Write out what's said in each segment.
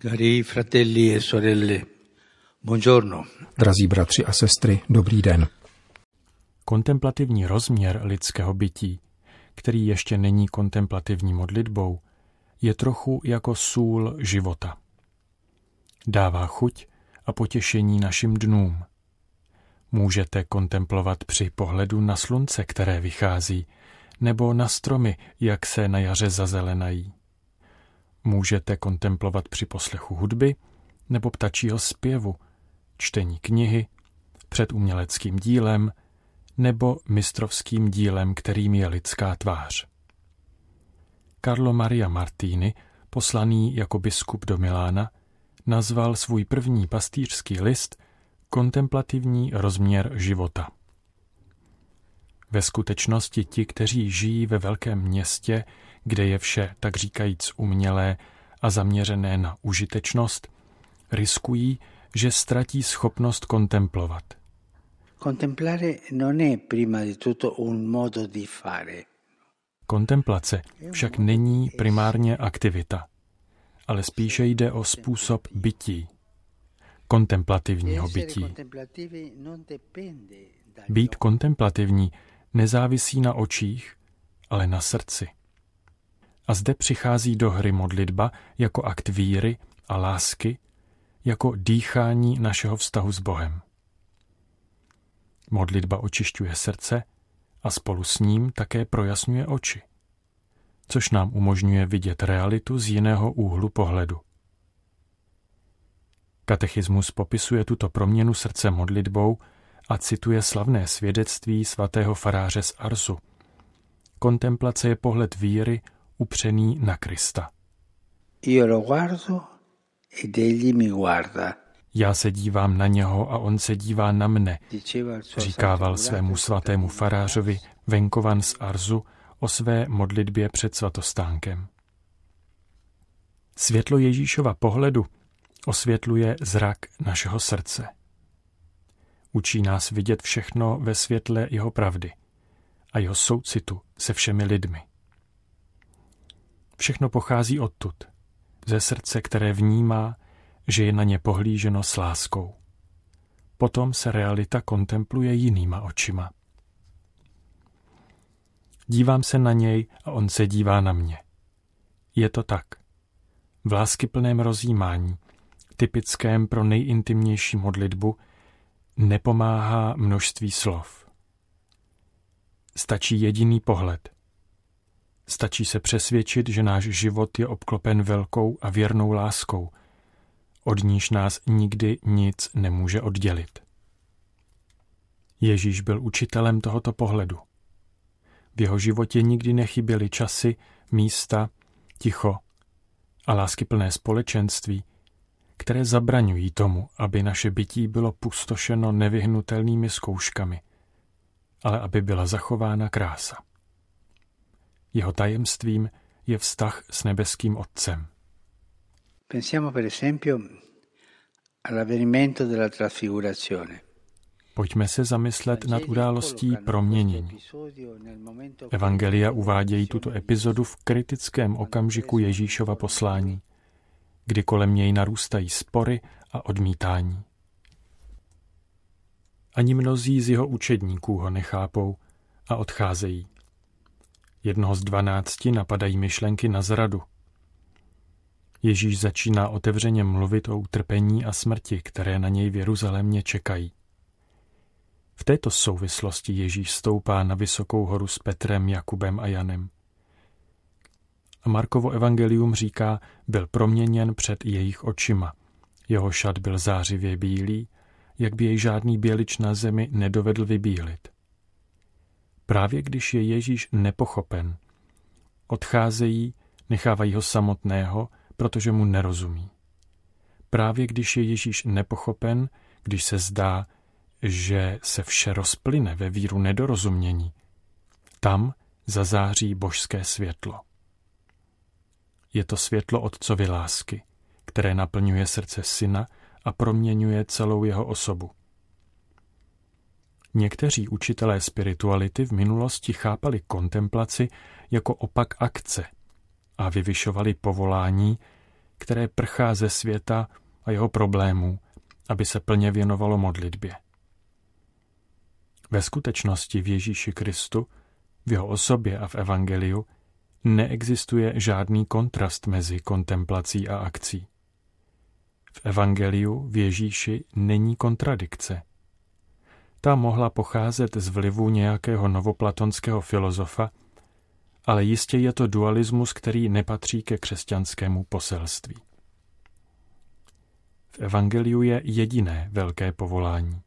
Cari fratelli e sorelle, buongiorno. Drazí bratři a sestry, dobrý den. Kontemplativní rozměr lidského bytí, který ještě není kontemplativní modlitbou, je trochu jako sůl života. Dává chuť a potěšení našim dnům. Můžete kontemplovat při pohledu na slunce, které vychází, nebo na stromy, jak se na jaře zazelenají. Můžete kontemplovat při poslechu hudby nebo ptačího zpěvu, čtení knihy, před uměleckým dílem nebo mistrovským dílem, kterým je lidská tvář. Carlo Maria Martini, poslaný jako biskup do Milána, nazval svůj první pastýřský list kontemplativní rozměr života. Ve skutečnosti ti, kteří žijí ve velkém městě, kde je vše, tak říkajíc, umělé a zaměřené na užitečnost, riskují, že ztratí schopnost kontemplovat. Contemplare non è prima di tutto un modo di fare. Kontemplace však není primárně aktivita, ale spíše jde o způsob bytí, kontemplativního bytí. Být kontemplativní nezávisí na očích, ale na srdci. A zde přichází do hry modlitba jako akt víry a lásky, jako dýchání našeho vztahu s Bohem. Modlitba očišťuje srdce a spolu s ním také projasňuje oči, což nám umožňuje vidět realitu z jiného úhlu pohledu. Katechismus popisuje tuto proměnu srdce modlitbou a cituje slavné svědectví svatého faráře z Arzu. Kontemplace je pohled víry upřený na Krista. Io lo guardo ed egli mi guarda. Já se dívám na něho a on se dívá na mne, říkával svému svatému farářovi venkovan z Arzu o své modlitbě před svatostánkem. Světlo Ježíšova pohledu osvětluje zrak našeho srdce. Učí nás vidět všechno ve světle jeho pravdy a jeho soucitu se všemi lidmi. Všechno pochází odtud, ze srdce, které vnímá, že je na ně pohlíženo s láskou. Potom se realita kontempluje jinýma očima. Dívám se na něj a on se dívá na mě. Je to tak. V láskyplném rozjímání, typickém pro nejintimnější modlitbu, nepomáhá množství slov. Stačí jediný pohled. Stačí se přesvědčit, že náš život je obklopen velkou a věrnou láskou, od níž nás nikdy nic nemůže oddělit. Ježíš byl učitelem tohoto pohledu. V jeho životě nikdy nechyběly časy, místa, ticho a láskyplné společenství, které zabraňují tomu, aby naše bytí bylo pustošeno nevyhnutelnými zkouškami, ale aby byla zachována krása. Jeho tajemstvím je vztah s nebeským Otcem. Pensiamo per esempio all'avvenimento della trasfigurazione. Pojďme se zamyslet nad událostí proměnění. Evangelia uvádějí tuto epizodu v kritickém okamžiku Ježíšova poslání, kdy kolem něj narůstají spory a odmítání. Ani mnozí z jeho učedníků ho nechápou a odcházejí. Jednoho z dvanácti napadají myšlenky na zradu. Ježíš začíná otevřeně mluvit o utrpení a smrti, které na něj v Jeruzalémě čekají. V této souvislosti Ježíš stoupá na vysokou horu s Petrem, Jakubem a Janem. A Markovo evangelium říká, byl proměněn před jejich očima. Jeho šat byl zářivě bílý, jak by jej žádný bělič na zemi nedovedl vybílit. Právě když je Ježíš nepochopen, odcházejí, nechávají ho samotného, protože mu nerozumí. Právě když je Ježíš nepochopen, když se zdá, že se vše rozplyne ve víru nedorozumění, tam zazáří božské světlo. Je to světlo Otcovy lásky, které naplňuje srdce syna a proměňuje celou jeho osobu. Někteří učitelé spirituality v minulosti chápali kontemplaci jako opak akce a vyvyšovali povolání, které prchá ze světa a jeho problémů, aby se plně věnovalo modlitbě. Ve skutečnosti v Ježíši Kristu, v jeho osobě a v Evangeliu neexistuje žádný kontrast mezi kontemplací a akcí. V Evangeliu v Ježíši není kontradikce. Ta mohla pocházet z vlivu nějakého novoplatonského filozofa, ale jistě je to dualismus, který nepatří ke křesťanskému poselství. V Evangeliu je jediné velké povolání,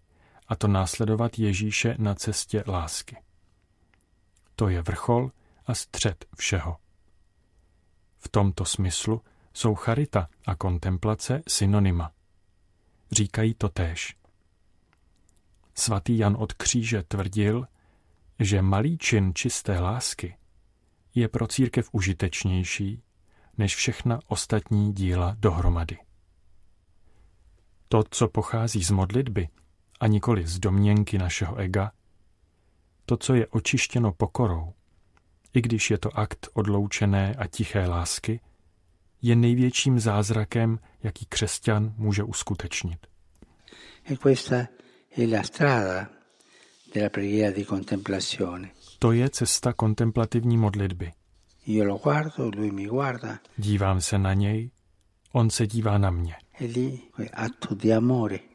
a to následovat Ježíše na cestě lásky. To je vrchol a střed všeho. V tomto smyslu jsou charita a kontemplace synonyma. Říkají to též. Svatý Jan od kříže tvrdil, že malý čin čisté lásky je pro církev užitečnější než všechna ostatní díla dohromady. To, co pochází z modlitby a nikoli z domněnky našeho ega, to, co je očištěno pokorou, i když je to akt odloučené a tiché lásky, je největším zázrakem, jaký křesťan může uskutečnit. E questa è la strada della preghiera di contemplazione. To je cesta kontemplativní modlitby. Io lo guardo, lui mi guarda. Dívám se na něj, on se dívá na mě.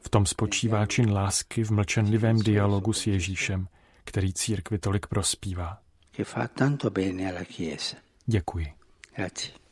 V tom spočívá čin lásky v mlčenlivém dialogu s Ježíšem, který církvi tolik prospívá. Děkuji. Grazie.